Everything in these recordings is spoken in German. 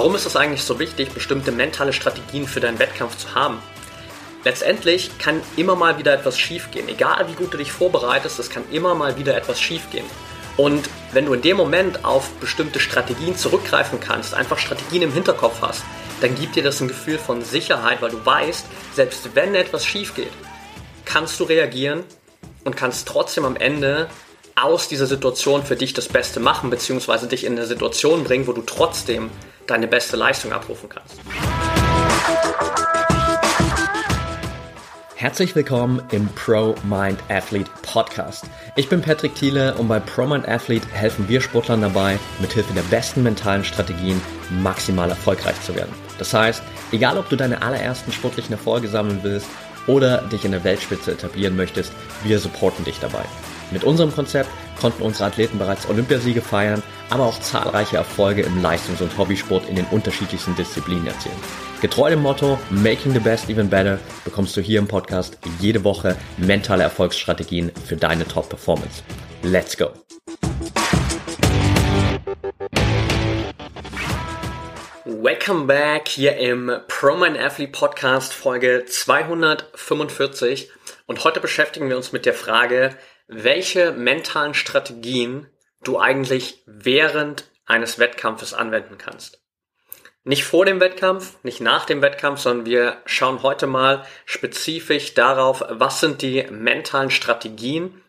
Warum ist es eigentlich so wichtig, bestimmte mentale Strategien für deinen Wettkampf zu haben? Letztendlich kann immer mal wieder etwas schiefgehen. Egal wie gut du dich vorbereitest, es kann immer mal wieder etwas schiefgehen. Und wenn du in dem Moment auf bestimmte Strategien zurückgreifen kannst, einfach Strategien im Hinterkopf hast, dann gibt dir das ein Gefühl von Sicherheit, weil du weißt, selbst wenn etwas schief geht, kannst du reagieren und kannst trotzdem am Ende aus dieser Situation für dich das Beste machen, beziehungsweise dich in eine Situation bringen, wo du trotzdem deine beste Leistung abrufen kannst. Herzlich willkommen im Pro Mind Athlete Podcast. Ich bin Patrick Thiele und bei Pro Mind Athlete helfen wir Sportlern dabei, mithilfe der besten mentalen Strategien maximal erfolgreich zu werden. Das heißt, egal ob du deine allerersten sportlichen Erfolge sammeln willst oder dich in der Weltspitze etablieren möchtest, wir supporten dich dabei. Mit unserem Konzept konnten unsere Athleten bereits Olympiasiege feiern, aber auch zahlreiche Erfolge im Leistungs- und Hobbysport in den unterschiedlichsten Disziplinen erzielen. Getreu dem Motto Making the Best Even Better bekommst du hier im Podcast jede Woche mentale Erfolgsstrategien für deine Top-Performance. Let's go! Welcome back hier im ProMind Athlete Podcast Folge 245 und heute beschäftigen wir uns mit der Frage, welche mentalen Strategien du eigentlich während eines Wettkampfes anwenden kannst. Nicht vor dem Wettkampf, nicht nach dem Wettkampf, sondern wir schauen heute mal spezifisch darauf, was sind die mentalen Strategien,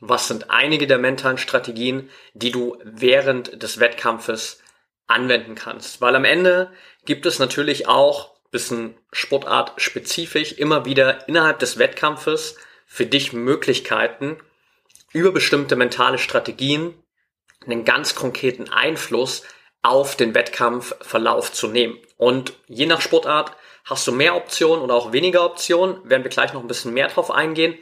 was sind einige der mentalen Strategien, die du während des Wettkampfes anwenden kannst. Weil am Ende gibt es natürlich auch bisschen Sportart spezifisch immer wieder innerhalb des Wettkampfes für dich Möglichkeiten, über bestimmte mentale Strategien einen ganz konkreten Einfluss auf den Wettkampfverlauf zu nehmen. Und je nach Sportart hast du mehr Optionen oder auch weniger Optionen, werden wir gleich noch ein bisschen mehr drauf eingehen.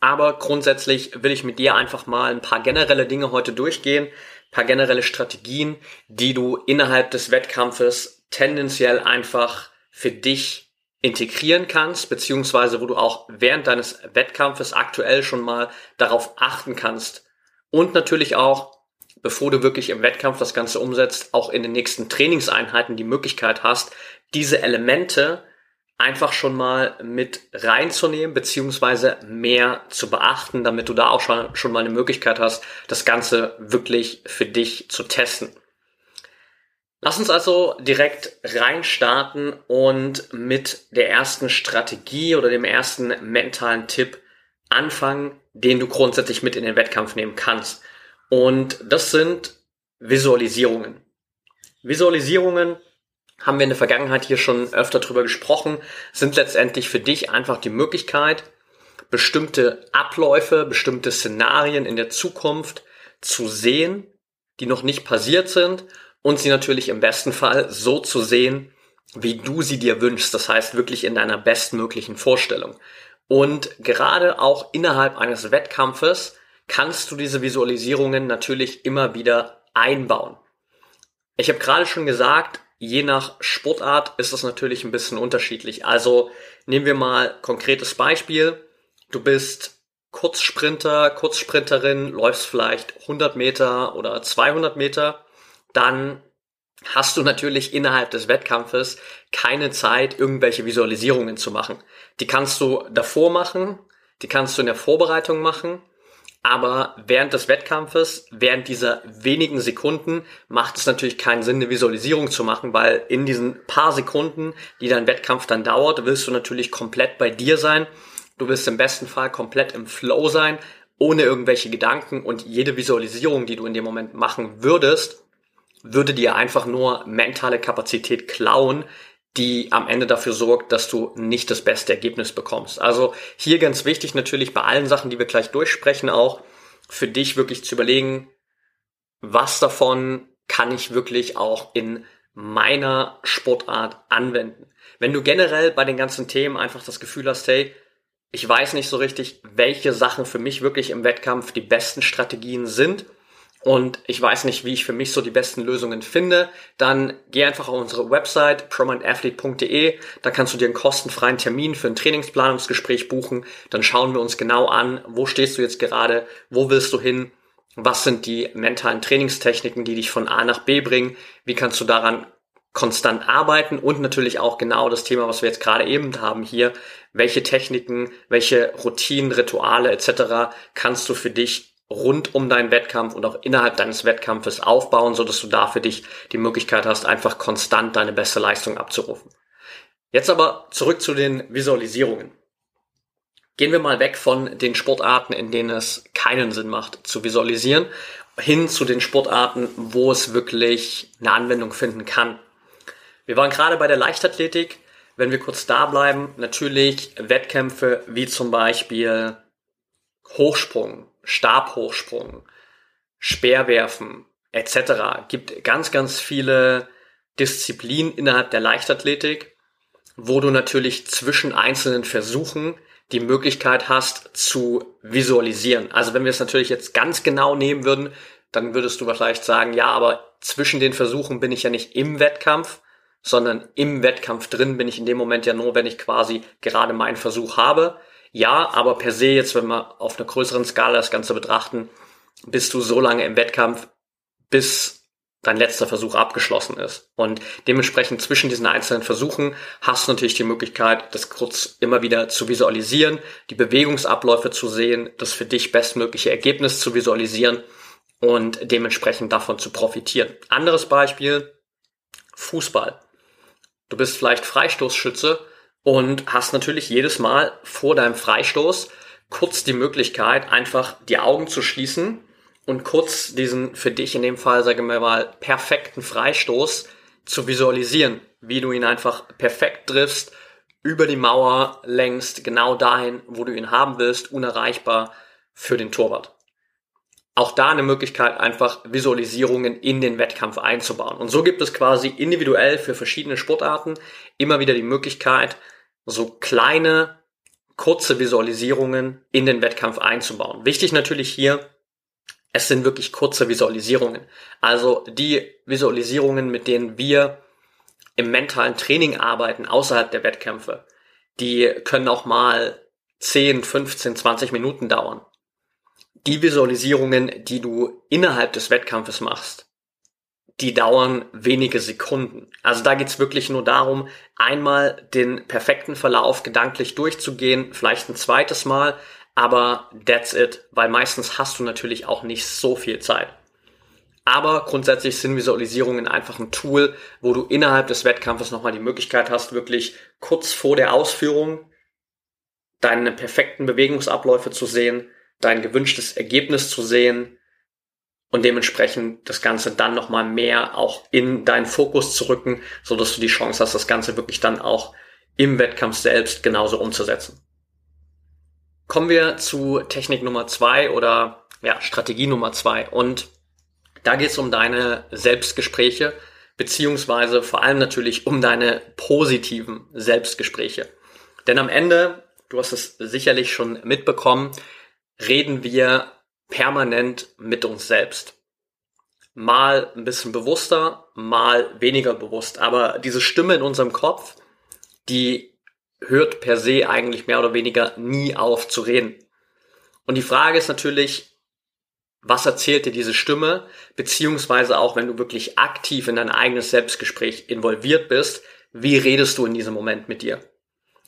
Aber grundsätzlich will ich mit dir einfach mal ein paar generelle Dinge heute durchgehen, paar generelle Strategien, die du innerhalb des Wettkampfes tendenziell einfach für dich integrieren kannst, beziehungsweise wo du auch während deines Wettkampfes aktuell schon mal darauf achten kannst. Und natürlich auch bevor du wirklich im Wettkampf das Ganze umsetzt, auch in den nächsten Trainingseinheiten die Möglichkeit hast, diese Elemente einfach schon mal mit reinzunehmen, beziehungsweise mehr zu beachten, damit du da auch schon, schon mal eine Möglichkeit hast, das Ganze wirklich für dich zu testen. Lass uns also direkt reinstarten und mit der ersten Strategie oder dem ersten mentalen Tipp anfangen, den du grundsätzlich mit in den Wettkampf nehmen kannst. Und das sind Visualisierungen. Visualisierungen haben wir in der Vergangenheit hier schon öfter drüber gesprochen, sind letztendlich für dich einfach die Möglichkeit, bestimmte Abläufe, bestimmte Szenarien in der Zukunft zu sehen, die noch nicht passiert sind und sie natürlich im besten Fall so zu sehen, wie du sie dir wünschst. Das heißt wirklich in deiner bestmöglichen Vorstellung. Und gerade auch innerhalb eines Wettkampfes kannst du diese Visualisierungen natürlich immer wieder einbauen. Ich habe gerade schon gesagt, je nach Sportart ist es natürlich ein bisschen unterschiedlich. Also nehmen wir mal konkretes Beispiel. Du bist Kurzsprinter, Kurzsprinterin, läufst vielleicht 100 Meter oder 200 Meter, dann hast du natürlich innerhalb des Wettkampfes keine Zeit, irgendwelche Visualisierungen zu machen. Die kannst du davor machen, die kannst du in der Vorbereitung machen aber während des Wettkampfes, während dieser wenigen Sekunden, macht es natürlich keinen Sinn, eine Visualisierung zu machen, weil in diesen paar Sekunden, die dein Wettkampf dann dauert, willst du natürlich komplett bei dir sein. Du willst im besten Fall komplett im Flow sein, ohne irgendwelche Gedanken und jede Visualisierung, die du in dem Moment machen würdest, würde dir einfach nur mentale Kapazität klauen, die am Ende dafür sorgt, dass du nicht das beste Ergebnis bekommst. Also hier ganz wichtig natürlich bei allen Sachen, die wir gleich durchsprechen, auch für dich wirklich zu überlegen, was davon kann ich wirklich auch in meiner Sportart anwenden. Wenn du generell bei den ganzen Themen einfach das Gefühl hast, hey, ich weiß nicht so richtig, welche Sachen für mich wirklich im Wettkampf die besten Strategien sind, und ich weiß nicht, wie ich für mich so die besten Lösungen finde, dann geh einfach auf unsere Website prominentathlete.de, da kannst du dir einen kostenfreien Termin für ein Trainingsplanungsgespräch buchen, dann schauen wir uns genau an, wo stehst du jetzt gerade, wo willst du hin, was sind die mentalen Trainingstechniken, die dich von A nach B bringen, wie kannst du daran konstant arbeiten und natürlich auch genau das Thema, was wir jetzt gerade eben haben hier, welche Techniken, welche Routinen, Rituale etc. kannst du für dich rund um deinen Wettkampf und auch innerhalb deines Wettkampfes aufbauen, so dass du da für dich die Möglichkeit hast, einfach konstant deine beste Leistung abzurufen. Jetzt aber zurück zu den Visualisierungen. Gehen wir mal weg von den Sportarten, in denen es keinen Sinn macht zu visualisieren, hin zu den Sportarten, wo es wirklich eine Anwendung finden kann. Wir waren gerade bei der Leichtathletik. Wenn wir kurz da bleiben, natürlich Wettkämpfe wie zum Beispiel Hochsprung, Stabhochsprung, Speerwerfen etc. Gibt ganz, ganz viele Disziplinen innerhalb der Leichtathletik, wo du natürlich zwischen einzelnen Versuchen die Möglichkeit hast zu visualisieren. Also wenn wir es natürlich jetzt ganz genau nehmen würden, dann würdest du vielleicht sagen, ja, aber zwischen den Versuchen bin ich ja nicht im Wettkampf, sondern im Wettkampf drin bin ich in dem Moment ja nur, wenn ich quasi gerade meinen Versuch habe. Ja, aber per se jetzt, wenn wir auf einer größeren Skala das Ganze betrachten, bist du so lange im Wettkampf, bis dein letzter Versuch abgeschlossen ist. Und dementsprechend zwischen diesen einzelnen Versuchen hast du natürlich die Möglichkeit, das kurz immer wieder zu visualisieren, die Bewegungsabläufe zu sehen, das für dich bestmögliche Ergebnis zu visualisieren und dementsprechend davon zu profitieren. Anderes Beispiel, Fußball. Du bist vielleicht Freistoßschütze und hast natürlich jedes Mal vor deinem Freistoß kurz die Möglichkeit, einfach die Augen zu schließen und kurz diesen für dich in dem Fall, sagen wir mal, perfekten Freistoß zu visualisieren, wie du ihn einfach perfekt triffst, über die Mauer längst, genau dahin, wo du ihn haben willst, unerreichbar für den Torwart. Auch da eine Möglichkeit, einfach Visualisierungen in den Wettkampf einzubauen. Und so gibt es quasi individuell für verschiedene Sportarten immer wieder die Möglichkeit, so kleine, kurze Visualisierungen in den Wettkampf einzubauen. Wichtig natürlich hier, es sind wirklich kurze Visualisierungen. Also die Visualisierungen, mit denen wir im mentalen Training arbeiten, außerhalb der Wettkämpfe, die können auch mal 10, 15, 20 Minuten dauern. Die Visualisierungen, die du innerhalb des Wettkampfes machst, die dauern wenige Sekunden. Also da geht's wirklich nur darum, einmal den perfekten Verlauf gedanklich durchzugehen, vielleicht ein zweites Mal, aber that's it, weil meistens hast du natürlich auch nicht so viel Zeit. Aber grundsätzlich sind Visualisierungen einfach ein Tool, wo du innerhalb des Wettkampfes nochmal die Möglichkeit hast, wirklich kurz vor der Ausführung deine perfekten Bewegungsabläufe zu sehen, dein gewünschtes Ergebnis zu sehen und dementsprechend das Ganze dann nochmal mehr auch in deinen Fokus zu rücken, so dass du die Chance hast, das Ganze wirklich dann auch im Wettkampf selbst genauso umzusetzen. Kommen wir zu Technik Nummer zwei oder ja, Strategie Nummer zwei. Und da geht es um deine Selbstgespräche, beziehungsweise vor allem natürlich um deine positiven Selbstgespräche. Denn am Ende, du hast es sicherlich schon mitbekommen, reden wir permanent mit uns selbst. Mal ein bisschen bewusster, mal weniger bewusst. Aber diese Stimme in unserem Kopf, die hört per se eigentlich mehr oder weniger nie auf zu reden. Und die Frage ist natürlich, was erzählt dir diese Stimme, beziehungsweise auch wenn du wirklich aktiv in dein eigenes Selbstgespräch involviert bist, wie redest du in diesem Moment mit dir?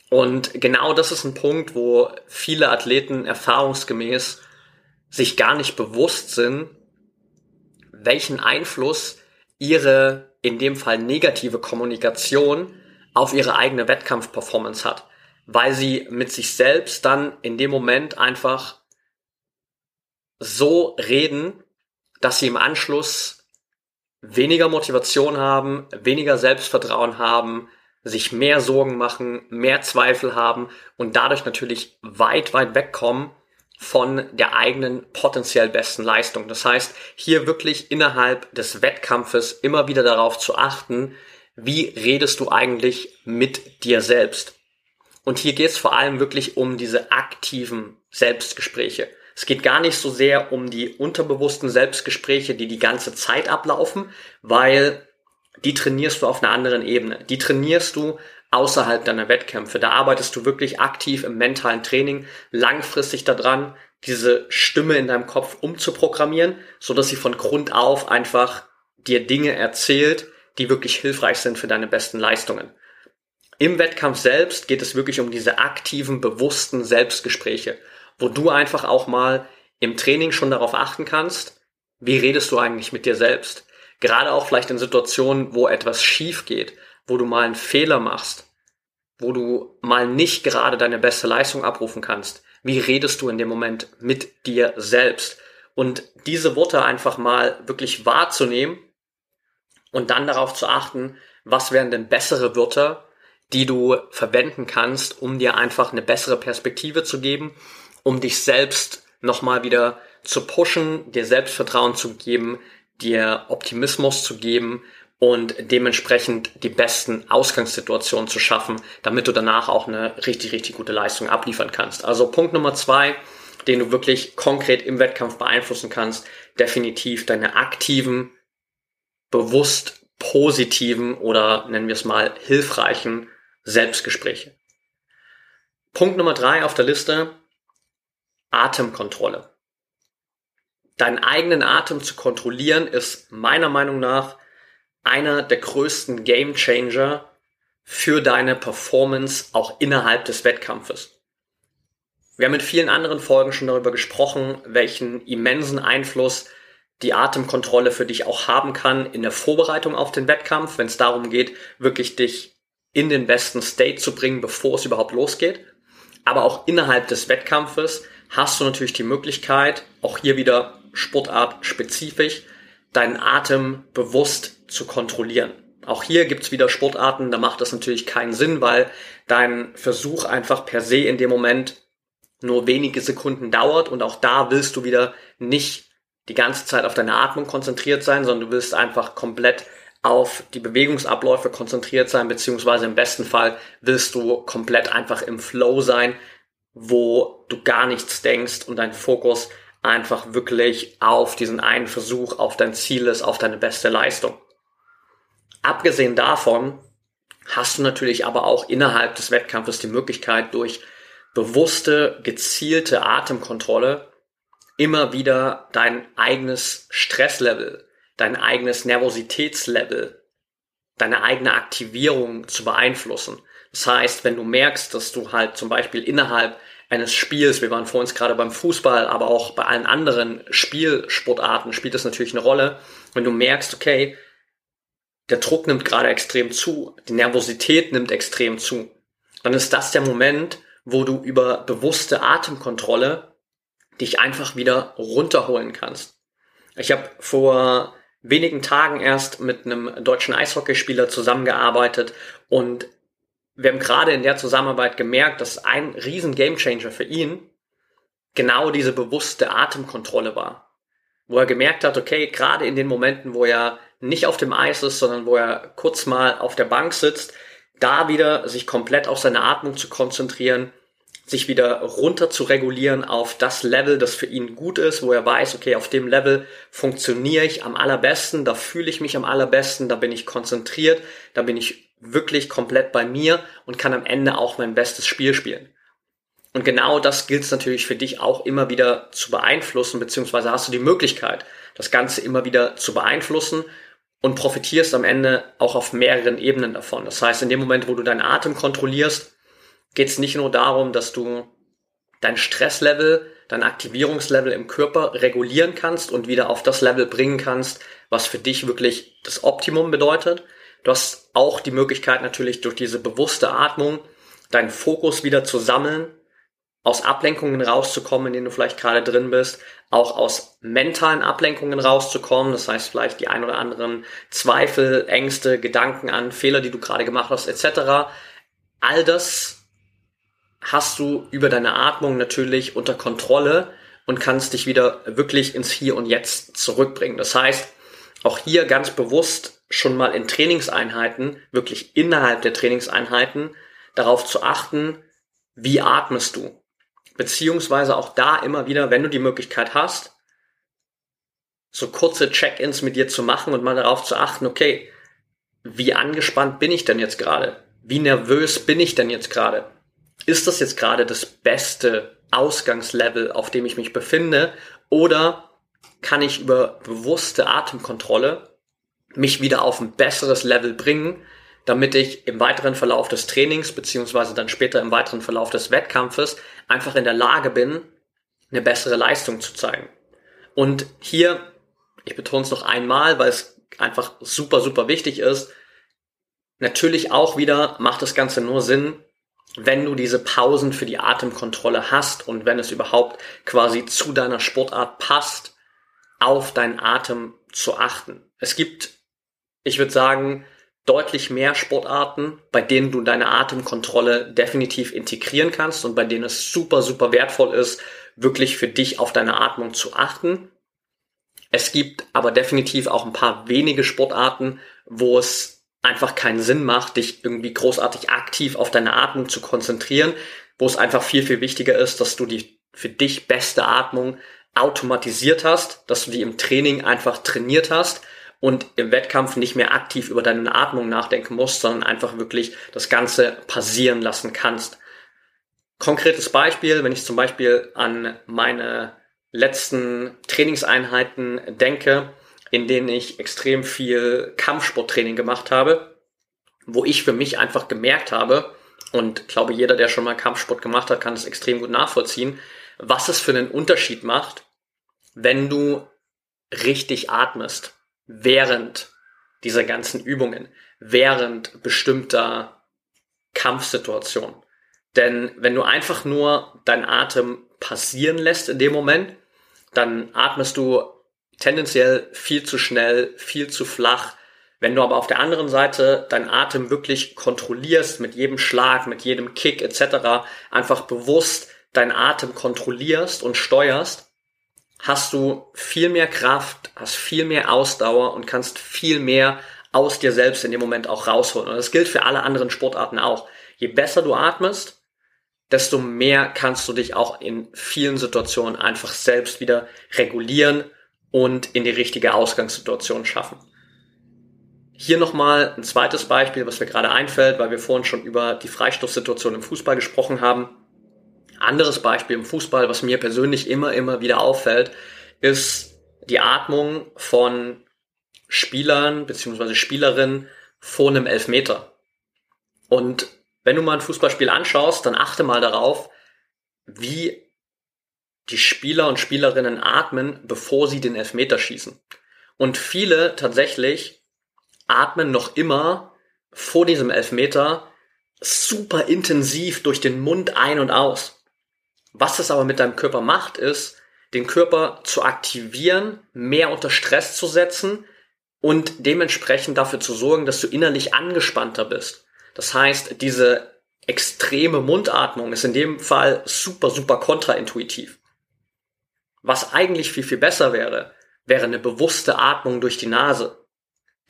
Und genau das ist ein Punkt, wo viele Athleten erfahrungsgemäß sich gar nicht bewusst sind, welchen Einfluss ihre in dem Fall negative Kommunikation auf ihre eigene Wettkampfperformance hat, weil sie mit sich selbst dann in dem Moment einfach so reden, dass sie im Anschluss weniger Motivation haben, weniger Selbstvertrauen haben, sich mehr Sorgen machen, mehr Zweifel haben und dadurch natürlich weit, weit wegkommen von der eigenen potenziell besten Leistung. Das heißt, hier wirklich innerhalb des Wettkampfes immer wieder darauf zu achten, wie redest du eigentlich mit dir selbst? Und hier geht es vor allem wirklich um diese aktiven Selbstgespräche. Es geht gar nicht so sehr um die unterbewussten Selbstgespräche, die die ganze Zeit ablaufen, weil die trainierst du auf einer anderen Ebene. Die trainierst du außerhalb deiner Wettkämpfe. Da arbeitest du wirklich aktiv im mentalen Training, langfristig daran, diese Stimme in deinem Kopf umzuprogrammieren, so dass sie von Grund auf einfach dir Dinge erzählt, die wirklich hilfreich sind für deine besten Leistungen. Im Wettkampf selbst geht es wirklich um diese aktiven, bewussten Selbstgespräche, wo du einfach auch mal im Training schon darauf achten kannst, wie redest du eigentlich mit dir selbst? Gerade auch vielleicht in Situationen, wo etwas schief geht, wo du mal einen Fehler machst, wo du mal nicht gerade deine beste Leistung abrufen kannst. Wie redest du in dem Moment mit dir selbst? Und diese Worte einfach mal wirklich wahrzunehmen und dann darauf zu achten, was wären denn bessere Wörter, die du verwenden kannst, um dir einfach eine bessere Perspektive zu geben, um dich selbst nochmal wieder zu pushen, dir Selbstvertrauen zu geben, dir Optimismus zu geben und dementsprechend die besten Ausgangssituationen zu schaffen, damit du danach auch eine richtig, richtig gute Leistung abliefern kannst. Also Punkt Nummer zwei, den du wirklich konkret im Wettkampf beeinflussen kannst, definitiv deine aktiven, bewusst positiven oder nennen wir es mal hilfreichen Selbstgespräche. Punkt Nummer drei auf der Liste, Atemkontrolle. Deinen eigenen Atem zu kontrollieren ist meiner Meinung nach einer der größten Game Changer für deine Performance auch innerhalb des Wettkampfes. Wir haben in vielen anderen Folgen schon darüber gesprochen, welchen immensen Einfluss die Atemkontrolle für dich auch haben kann in der Vorbereitung auf den Wettkampf, wenn es darum geht, wirklich dich in den besten State zu bringen, bevor es überhaupt losgeht. Aber auch innerhalb des Wettkampfes hast du natürlich die Möglichkeit, auch hier wieder Sportart spezifisch, deinen Atem bewusst zu kontrollieren. Auch hier gibt's wieder Sportarten, da macht das natürlich keinen Sinn, weil dein Versuch einfach per se in dem Moment nur wenige Sekunden dauert und auch da willst du wieder nicht die ganze Zeit auf deine Atmung konzentriert sein, sondern du willst einfach komplett auf die Bewegungsabläufe konzentriert sein, beziehungsweise im besten Fall willst du komplett einfach im Flow sein, wo du gar nichts denkst und dein Fokus einfach wirklich auf diesen einen Versuch, auf dein Ziel ist, auf deine beste Leistung. Abgesehen davon hast du natürlich aber auch innerhalb des Wettkampfes die Möglichkeit, durch bewusste, gezielte Atemkontrolle immer wieder dein eigenes Stresslevel, dein eigenes Nervositätslevel, deine eigene Aktivierung zu beeinflussen. Das heißt, wenn du merkst, dass du halt zum Beispiel innerhalb eines Spiels, wir waren vor uns gerade beim Fußball, aber auch bei allen anderen Spielsportarten spielt das natürlich eine Rolle. Wenn du merkst, okay, der Druck nimmt gerade extrem zu, die Nervosität nimmt extrem zu, dann ist das der Moment, wo du über bewusste Atemkontrolle dich einfach wieder runterholen kannst. Ich habe vor wenigen Tagen erst mit einem deutschen Eishockeyspieler zusammengearbeitet und wir haben gerade in der Zusammenarbeit gemerkt, dass ein riesen Gamechanger für ihn genau diese bewusste Atemkontrolle war. Wo er gemerkt hat, okay, gerade in den Momenten, wo er nicht auf dem Eis ist, sondern wo er kurz mal auf der Bank sitzt, da wieder sich komplett auf seine Atmung zu konzentrieren, sich wieder runter zu regulieren auf das Level, das für ihn gut ist, wo er weiß, okay, auf dem Level funktioniere ich am allerbesten, da fühle ich mich am allerbesten, da bin ich konzentriert, da bin ich wirklich komplett bei mir und kann am Ende auch mein bestes Spiel spielen. Und genau das gilt es natürlich für dich auch immer wieder zu beeinflussen, beziehungsweise hast du die Möglichkeit, das Ganze immer wieder zu beeinflussen und profitierst am Ende auch auf mehreren Ebenen davon. Das heißt, in dem Moment, wo du deinen Atem kontrollierst, geht es nicht nur darum, dass du dein Stresslevel, dein Aktivierungslevel im Körper regulieren kannst und wieder auf das Level bringen kannst, was für dich wirklich das Optimum bedeutet, Du hast auch die Möglichkeit natürlich durch diese bewusste Atmung deinen Fokus wieder zu sammeln, aus Ablenkungen rauszukommen, in denen du vielleicht gerade drin bist, auch aus mentalen Ablenkungen rauszukommen, das heißt vielleicht die ein oder anderen Zweifel, Ängste, Gedanken an Fehler, die du gerade gemacht hast, etc. All das hast du über deine Atmung natürlich unter Kontrolle und kannst dich wieder wirklich ins Hier und Jetzt zurückbringen. Das heißt, auch hier ganz bewusst schon mal in Trainingseinheiten, wirklich innerhalb der Trainingseinheiten, darauf zu achten, wie atmest du. Beziehungsweise auch da immer wieder, wenn du die Möglichkeit hast, so kurze Check-ins mit dir zu machen und mal darauf zu achten, okay, wie angespannt bin ich denn jetzt gerade? Wie nervös bin ich denn jetzt gerade? Ist das jetzt gerade das beste Ausgangslevel, auf dem ich mich befinde? Oder kann ich über bewusste Atemkontrolle mich wieder auf ein besseres Level bringen, damit ich im weiteren Verlauf des Trainings, beziehungsweise dann später im weiteren Verlauf des Wettkampfes, einfach in der Lage bin, eine bessere Leistung zu zeigen. Und hier, ich betone es noch einmal, weil es einfach super, super wichtig ist, natürlich auch wieder macht das Ganze nur Sinn, wenn du diese Pausen für die Atemkontrolle hast und wenn es überhaupt quasi zu deiner Sportart passt, auf deinen Atem zu achten. Es gibt, ich würde sagen, deutlich mehr Sportarten, bei denen du deine Atemkontrolle definitiv integrieren kannst und bei denen es super, super wertvoll ist, wirklich für dich auf deine Atmung zu achten. Es gibt aber definitiv auch ein paar wenige Sportarten, wo es einfach keinen Sinn macht, dich irgendwie großartig aktiv auf deine Atmung zu konzentrieren, wo es einfach viel, viel wichtiger ist, dass du die für dich beste Atmung automatisiert hast, dass du die im Training einfach trainiert hast und im Wettkampf nicht mehr aktiv über deine Atmung nachdenken musst, sondern einfach wirklich das Ganze passieren lassen kannst. Konkretes Beispiel, wenn ich zum Beispiel an meine letzten Trainingseinheiten denke, in denen ich extrem viel Kampfsporttraining gemacht habe, wo ich für mich einfach gemerkt habe, und glaube, jeder, der schon mal Kampfsport gemacht hat, kann es extrem gut nachvollziehen, was es für einen Unterschied macht, wenn du richtig atmest während dieser ganzen Übungen, während bestimmter Kampfsituationen. Denn wenn du einfach nur deinen Atem passieren lässt in dem Moment, dann atmest du tendenziell viel zu schnell, viel zu flach. Wenn du aber auf der anderen Seite deinen Atem wirklich kontrollierst mit jedem Schlag, mit jedem Kick etc., einfach bewusst deinen Atem kontrollierst und steuerst, hast du viel mehr Kraft, hast viel mehr Ausdauer und kannst viel mehr aus dir selbst in dem Moment auch rausholen. Und das gilt für alle anderen Sportarten auch. Je besser du atmest, desto mehr kannst du dich auch in vielen Situationen einfach selbst wieder regulieren und in die richtige Ausgangssituation schaffen. Hier nochmal ein zweites Beispiel, was mir gerade einfällt, weil wir vorhin schon über die Freistoßsituation im Fußball gesprochen haben. Anderes Beispiel im Fußball, was mir persönlich immer, immer wieder auffällt, ist die Atmung von Spielern bzw. Spielerinnen vor einem Elfmeter. Und wenn du mal ein Fußballspiel anschaust, dann achte mal darauf, wie die Spieler und Spielerinnen atmen, bevor sie den Elfmeter schießen. Und viele tatsächlich atmen noch immer vor diesem Elfmeter super intensiv durch den Mund ein und aus. Was es aber mit deinem Körper macht, ist, den Körper zu aktivieren, mehr unter Stress zu setzen und dementsprechend dafür zu sorgen, dass du innerlich angespannter bist. Das heißt, diese extreme Mundatmung ist in dem Fall super, super kontraintuitiv. Was eigentlich viel, viel besser wäre, wäre eine bewusste Atmung durch die Nase,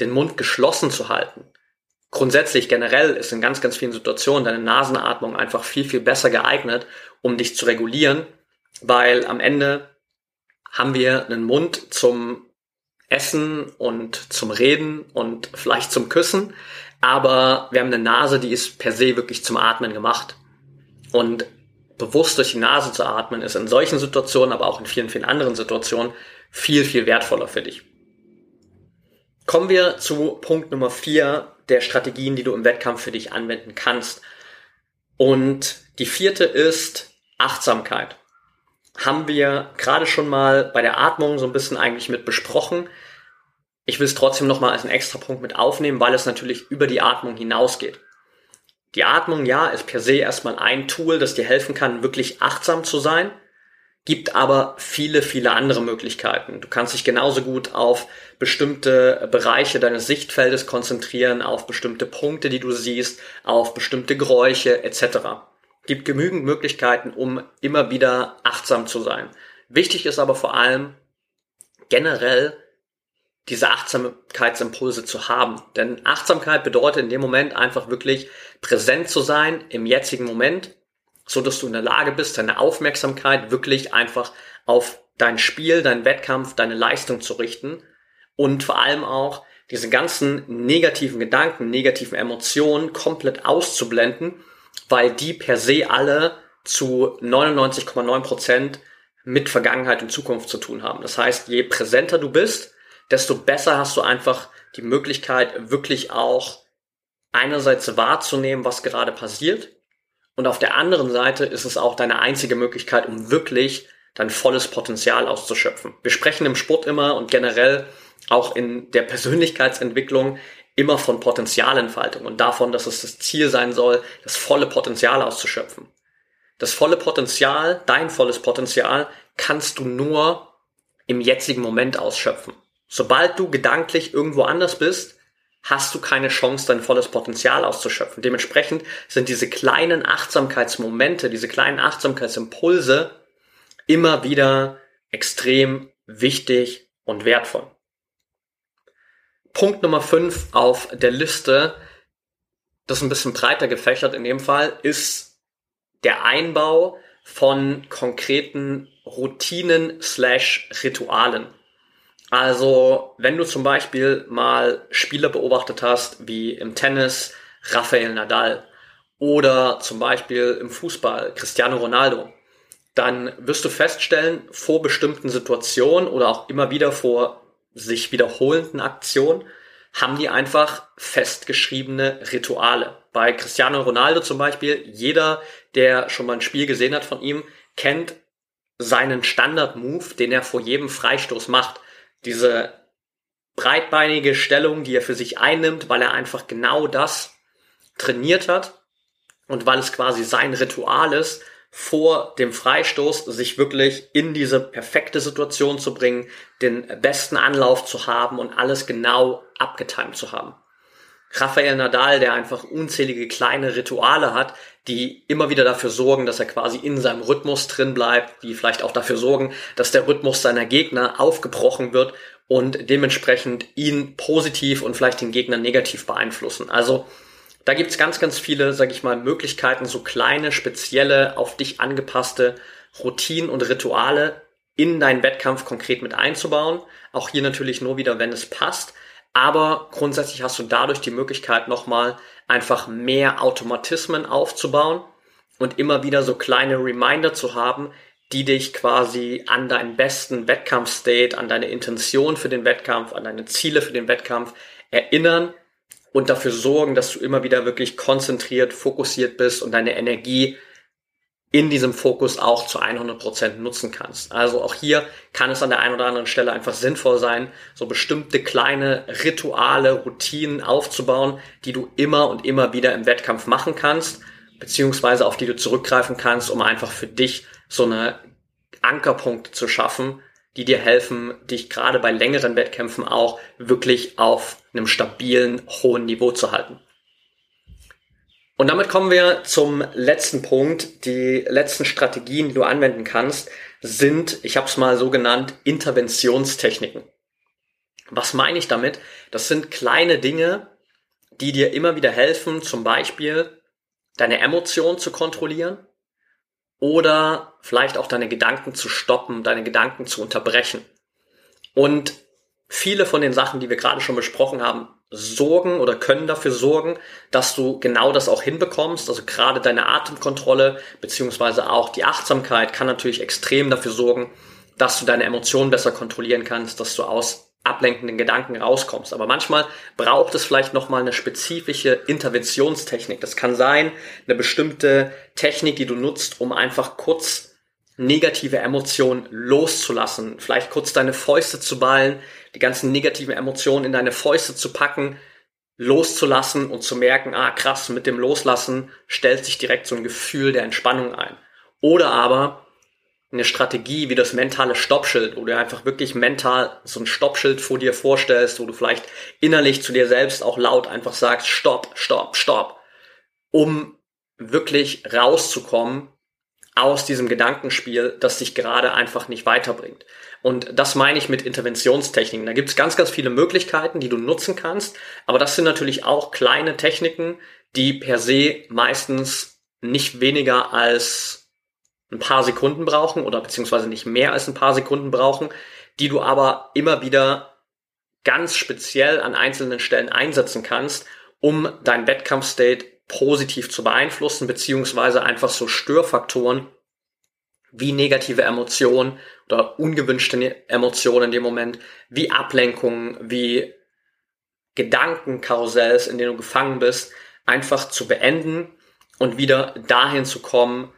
den Mund geschlossen zu halten. Grundsätzlich generell ist in ganz, ganz vielen Situationen deine Nasenatmung einfach viel, viel besser geeignet, um dich zu regulieren, weil am Ende haben wir einen Mund zum Essen und zum Reden und vielleicht zum Küssen, aber wir haben eine Nase, die ist per se wirklich zum Atmen gemacht. Und bewusst durch die Nase zu atmen ist in solchen Situationen, aber auch in vielen, vielen anderen Situationen viel, viel wertvoller für dich. Kommen wir zu Punkt Nummer vier der Strategien, die du im Wettkampf für dich anwenden kannst. Und die vierte ist Achtsamkeit. Haben wir gerade schon mal bei der Atmung so ein bisschen eigentlich mit besprochen. Ich will es trotzdem nochmal als einen extra Punkt mit aufnehmen, weil es natürlich über die Atmung hinausgeht. Die Atmung, ja, ist per se erstmal ein Tool, das dir helfen kann, wirklich achtsam zu sein, gibt aber viele, viele andere Möglichkeiten. Du kannst dich genauso gut auf bestimmte Bereiche deines Sichtfeldes konzentrieren, auf bestimmte Punkte, die du siehst, auf bestimmte Geräusche etc. Gibt genügend Möglichkeiten, um immer wieder achtsam zu sein. Wichtig ist aber vor allem generell diese Achtsamkeitsimpulse zu haben. Denn Achtsamkeit bedeutet in dem Moment einfach wirklich präsent zu sein im jetzigen Moment, so dass du in der Lage bist, deine Aufmerksamkeit wirklich einfach auf dein Spiel, deinen Wettkampf, deine Leistung zu richten und vor allem auch diese ganzen negativen Gedanken, negativen Emotionen komplett auszublenden, weil die per se alle zu 99,9 Prozent mit Vergangenheit und Zukunft zu tun haben. Das heißt, je präsenter du bist, desto besser hast du einfach die Möglichkeit, wirklich auch einerseits wahrzunehmen, was gerade passiert. Und auf der anderen Seite ist es auch deine einzige Möglichkeit, um wirklich dein volles Potenzial auszuschöpfen. Wir sprechen im Sport immer und generell auch in der Persönlichkeitsentwicklung immer von Potenzialentfaltung und davon, dass es das Ziel sein soll, das volle Potenzial auszuschöpfen. Das volle Potenzial, dein volles Potenzial, kannst du nur im jetzigen Moment ausschöpfen. Sobald du gedanklich irgendwo anders bist, hast du keine Chance, dein volles Potenzial auszuschöpfen. Dementsprechend sind diese kleinen Achtsamkeitsmomente, diese kleinen Achtsamkeitsimpulse immer wieder extrem wichtig und wertvoll. Punkt Nummer 5 auf der Liste, das ist ein bisschen breiter gefächert in dem Fall, ist der Einbau von konkreten Routinen slash Ritualen. Also, wenn du zum Beispiel mal Spieler beobachtet hast, wie im Tennis Rafael Nadal oder zum Beispiel im Fußball Cristiano Ronaldo, dann wirst du feststellen, vor bestimmten Situationen oder auch immer wieder vor sich wiederholenden Aktionen, haben die einfach festgeschriebene Rituale. Bei Cristiano Ronaldo zum Beispiel, jeder, der schon mal ein Spiel gesehen hat von ihm, kennt seinen Standard-Move, den er vor jedem Freistoß macht. Diese breitbeinige Stellung, die er für sich einnimmt, weil er einfach genau das trainiert hat und weil es quasi sein Ritual ist, vor dem Freistoß sich wirklich in diese perfekte Situation zu bringen, den besten Anlauf zu haben und alles genau abgetimt zu haben. Rafael Nadal, der einfach unzählige kleine Rituale hat, die immer wieder dafür sorgen, dass er quasi in seinem Rhythmus drin bleibt, die vielleicht auch dafür sorgen, dass der Rhythmus seiner Gegner aufgebrochen wird und dementsprechend ihn positiv und vielleicht den Gegner negativ beeinflussen. Also da gibt's ganz, ganz viele, sag ich mal, Möglichkeiten, so kleine, spezielle, auf dich angepasste Routinen und Rituale in deinen Wettkampf konkret mit einzubauen. Auch hier natürlich nur wieder, wenn es passt. Aber grundsätzlich hast du dadurch die Möglichkeit, nochmal einfach mehr Automatismen aufzubauen und immer wieder so kleine Reminder zu haben, die dich quasi an deinen besten Wettkampfstate, an deine Intention für den Wettkampf, an deine Ziele für den Wettkampf erinnern und dafür sorgen, dass du immer wieder wirklich konzentriert, fokussiert bist und deine Energie in diesem Fokus auch zu 100 Prozent nutzen kannst. Also auch hier kann es an der einen oder anderen Stelle einfach sinnvoll sein, so bestimmte kleine Rituale, Routinen aufzubauen, die du immer und immer wieder im Wettkampf machen kannst, beziehungsweise auf die du zurückgreifen kannst, um einfach für dich so eine Ankerpunkte zu schaffen, die dir helfen, dich gerade bei längeren Wettkämpfen auch wirklich auf einem stabilen, hohen Niveau zu halten. Und damit kommen wir zum letzten Punkt. Die letzten Strategien, die du anwenden kannst, sind, ich habe es mal so genannt, Interventionstechniken. Was meine ich damit? Das sind kleine Dinge, die dir immer wieder helfen, zum Beispiel deine Emotionen zu kontrollieren oder vielleicht auch deine Gedanken zu stoppen, deine Gedanken zu unterbrechen. Und viele von den Sachen, die wir gerade schon besprochen haben, sorgen oder können dafür sorgen, dass du genau das auch hinbekommst. Also gerade deine Atemkontrolle beziehungsweise auch die Achtsamkeit kann natürlich extrem dafür sorgen, dass du deine Emotionen besser kontrollieren kannst, dass du aus ablenkenden Gedanken rauskommst. Aber manchmal braucht es vielleicht nochmal eine spezifische Interventionstechnik. Das kann sein, eine bestimmte Technik, die du nutzt, um einfach kurz negative Emotionen loszulassen. Vielleicht kurz deine Fäuste zu ballen, die ganzen negativen Emotionen in deine Fäuste zu packen, loszulassen und zu merken, ah krass, mit dem Loslassen stellt sich direkt so ein Gefühl der Entspannung ein. Oder aber eine Strategie wie das mentale Stoppschild, wo du einfach wirklich mental so ein Stoppschild vor dir vorstellst, wo du vielleicht innerlich zu dir selbst auch laut einfach sagst, stopp, stopp, stopp, um wirklich rauszukommen aus diesem Gedankenspiel, das dich gerade einfach nicht weiterbringt. Und das meine ich mit Interventionstechniken. Da gibt es ganz, ganz viele Möglichkeiten, die du nutzen kannst, aber das sind natürlich auch kleine Techniken, die per se meistens nicht weniger als ein paar Sekunden brauchen oder beziehungsweise nicht mehr als ein paar Sekunden brauchen, die du aber immer wieder ganz speziell an einzelnen Stellen einsetzen kannst, um dein Wettkampfstate positiv zu beeinflussen, beziehungsweise einfach so Störfaktoren wie negative Emotionen oder ungewünschte Emotionen in dem Moment, wie Ablenkungen, wie Gedankenkarussells, in dem du gefangen bist, einfach zu beenden und wieder dahin zu kommen,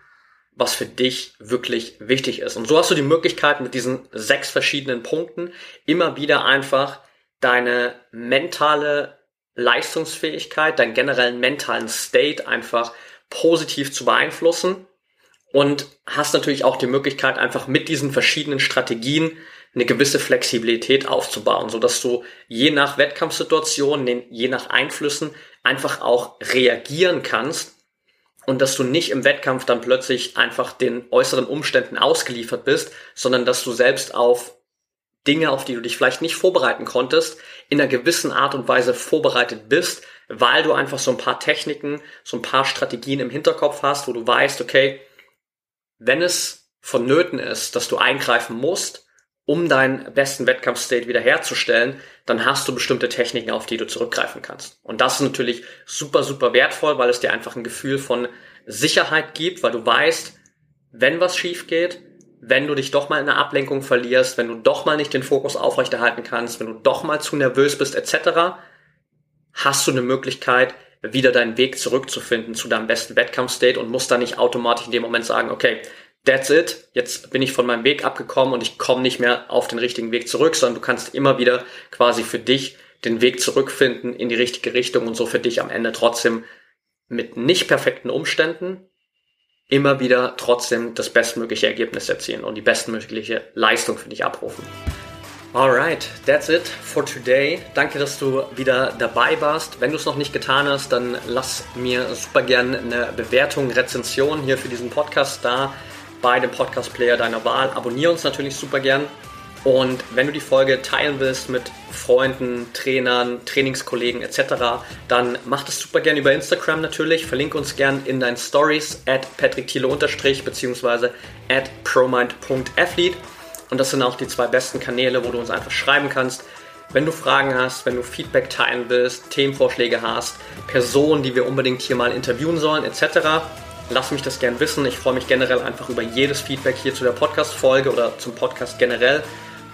was für dich wirklich wichtig ist. Und so hast du die Möglichkeit, mit diesen sechs verschiedenen Punkten immer wieder einfach deine mentale Leistungsfähigkeit, deinen generellen mentalen State einfach positiv zu beeinflussen und hast natürlich auch die Möglichkeit, einfach mit diesen verschiedenen Strategien eine gewisse Flexibilität aufzubauen, so dass du je nach Wettkampfsituation, je nach Einflüssen einfach auch reagieren kannst und dass du nicht im Wettkampf dann plötzlich einfach den äußeren Umständen ausgeliefert bist, sondern dass du selbst auf Dinge, auf die du dich vielleicht nicht vorbereiten konntest, in einer gewissen Art und Weise vorbereitet bist, weil du einfach so ein paar Techniken, so ein paar Strategien im Hinterkopf hast, wo du weißt, okay, wenn es vonnöten ist, dass du eingreifen musst, um deinen besten Wettkampfstate wiederherzustellen, dann hast du bestimmte Techniken, auf die du zurückgreifen kannst. Und das ist natürlich super, super wertvoll, weil es dir einfach ein Gefühl von Sicherheit gibt, weil du weißt, wenn was schief geht, wenn du dich doch mal in einer Ablenkung verlierst, wenn du doch mal nicht den Fokus aufrechterhalten kannst, wenn du doch mal zu nervös bist, etc., hast du eine Möglichkeit, wieder deinen Weg zurückzufinden zu deinem besten Wettkampfstate und musst dann nicht automatisch in dem Moment sagen, okay, that's it, jetzt bin ich von meinem Weg abgekommen und ich komme nicht mehr auf den richtigen Weg zurück, sondern du kannst immer wieder quasi für dich den Weg zurückfinden in die richtige Richtung und so für dich am Ende trotzdem mit nicht perfekten Umständen immer wieder trotzdem das bestmögliche Ergebnis erzielen und die bestmögliche Leistung für dich abrufen. Alright, that's it for today. Danke, dass du wieder dabei warst. Wenn du es noch nicht getan hast, dann lass mir super gerne eine Bewertung, Rezension hier für diesen Podcast da bei dem Podcast-Player deiner Wahl. Abonniere uns natürlich super gern. Und wenn du die Folge teilen willst mit Freunden, Trainern, Trainingskollegen etc., dann mach das super gern über Instagram natürlich. Verlinke uns gern in deinen Stories at patrickthiele beziehungsweise at promind.athlete. Und das sind auch die zwei besten Kanäle, wo du uns einfach schreiben kannst. Wenn du Fragen hast, wenn du Feedback teilen willst, Themenvorschläge hast, Personen, die wir unbedingt hier mal interviewen sollen, etc., lass mich das gern wissen. Ich freue mich generell einfach über jedes Feedback hier zu der Podcast-Folge oder zum Podcast generell.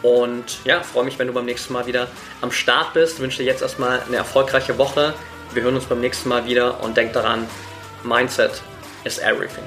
Und ja, freue mich, wenn du beim nächsten Mal wieder am Start bist. Wünsche dir jetzt erstmal eine erfolgreiche Woche. Wir hören uns beim nächsten Mal wieder und denk daran, Mindset is everything.